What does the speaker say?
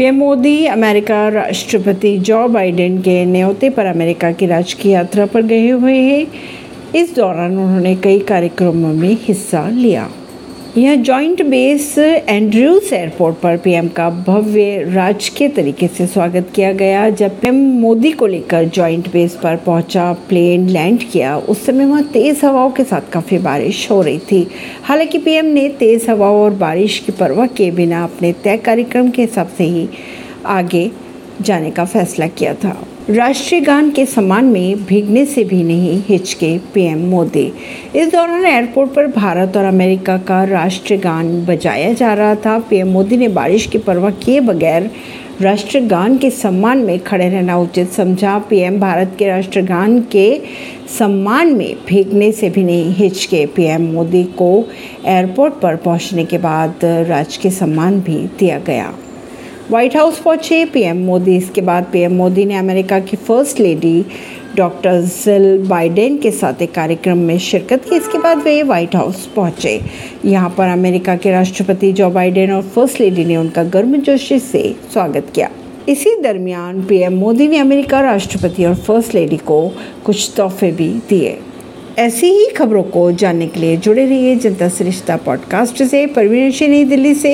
PM Modi, America राष्ट्रपति Joe Biden के न्योते पर अमेरिका की राजकीय यात्रा पर गए हुए हैं। इस दौरान उन्होंने कई कार्यक्रमों में हिस्सा लिया। यह जॉइंट बेस एंड्रयूज एयरपोर्ट पर पीएम का भव्य राजकीय तरीके से स्वागत किया गया। जब पीएम मोदी को लेकर जॉइंट बेस पर पहुँचा प्लेन लैंड किया, उस समय वहाँ तेज हवाओं के साथ काफ़ी बारिश हो रही थी। हालाँकि पीएम ने तेज हवाओं और बारिश की परवाह किए बिना अपने तय कार्यक्रम के हिसाब से ही आगे जाने का फैसला किया था। राष्ट्रीय गान के सम्मान में भीगने से भी नहीं हिचके पीएम मोदी। इस दौरान एयरपोर्ट पर भारत और अमेरिका का राष्ट्रीय गान बजाया जा रहा था। पीएम मोदी ने बारिश की परवाह किए बगैर राष्ट्रगान के सम्मान में खड़े रहना उचित समझा। पीएम भारत के राष्ट्रगान के सम्मान में भीगने से भी नहीं हिचके पीएम मोदी को एयरपोर्ट पर पहुँचने के बाद राजकीय सम्मान भी दिया गया। व्हाइट हाउस पहुँचे पीएम मोदी, इसके बाद पीएम मोदी ने अमेरिका की first lady doctor Jill Biden के साथ एक कार्यक्रम में शिरकत की, इसके बाद वे व्हाइट हाउस पहुँचे। यहाँ पर अमेरिका के राष्ट्रपति जो बाइडेन और फ़र्स्ट लेडी ने उनका गर्मजोशी से स्वागत किया। इसी दरमियान पीएम मोदी ने अमेरिका राष्ट्रपति और फ़र्स्ट लेडी को कुछ तोहफे भी दिए। ऐसी ही खबरों को जानने के लिए जुड़े रहिए जनता सरिश्ता पॉडकास्ट से। परवीन नई दिल्ली से।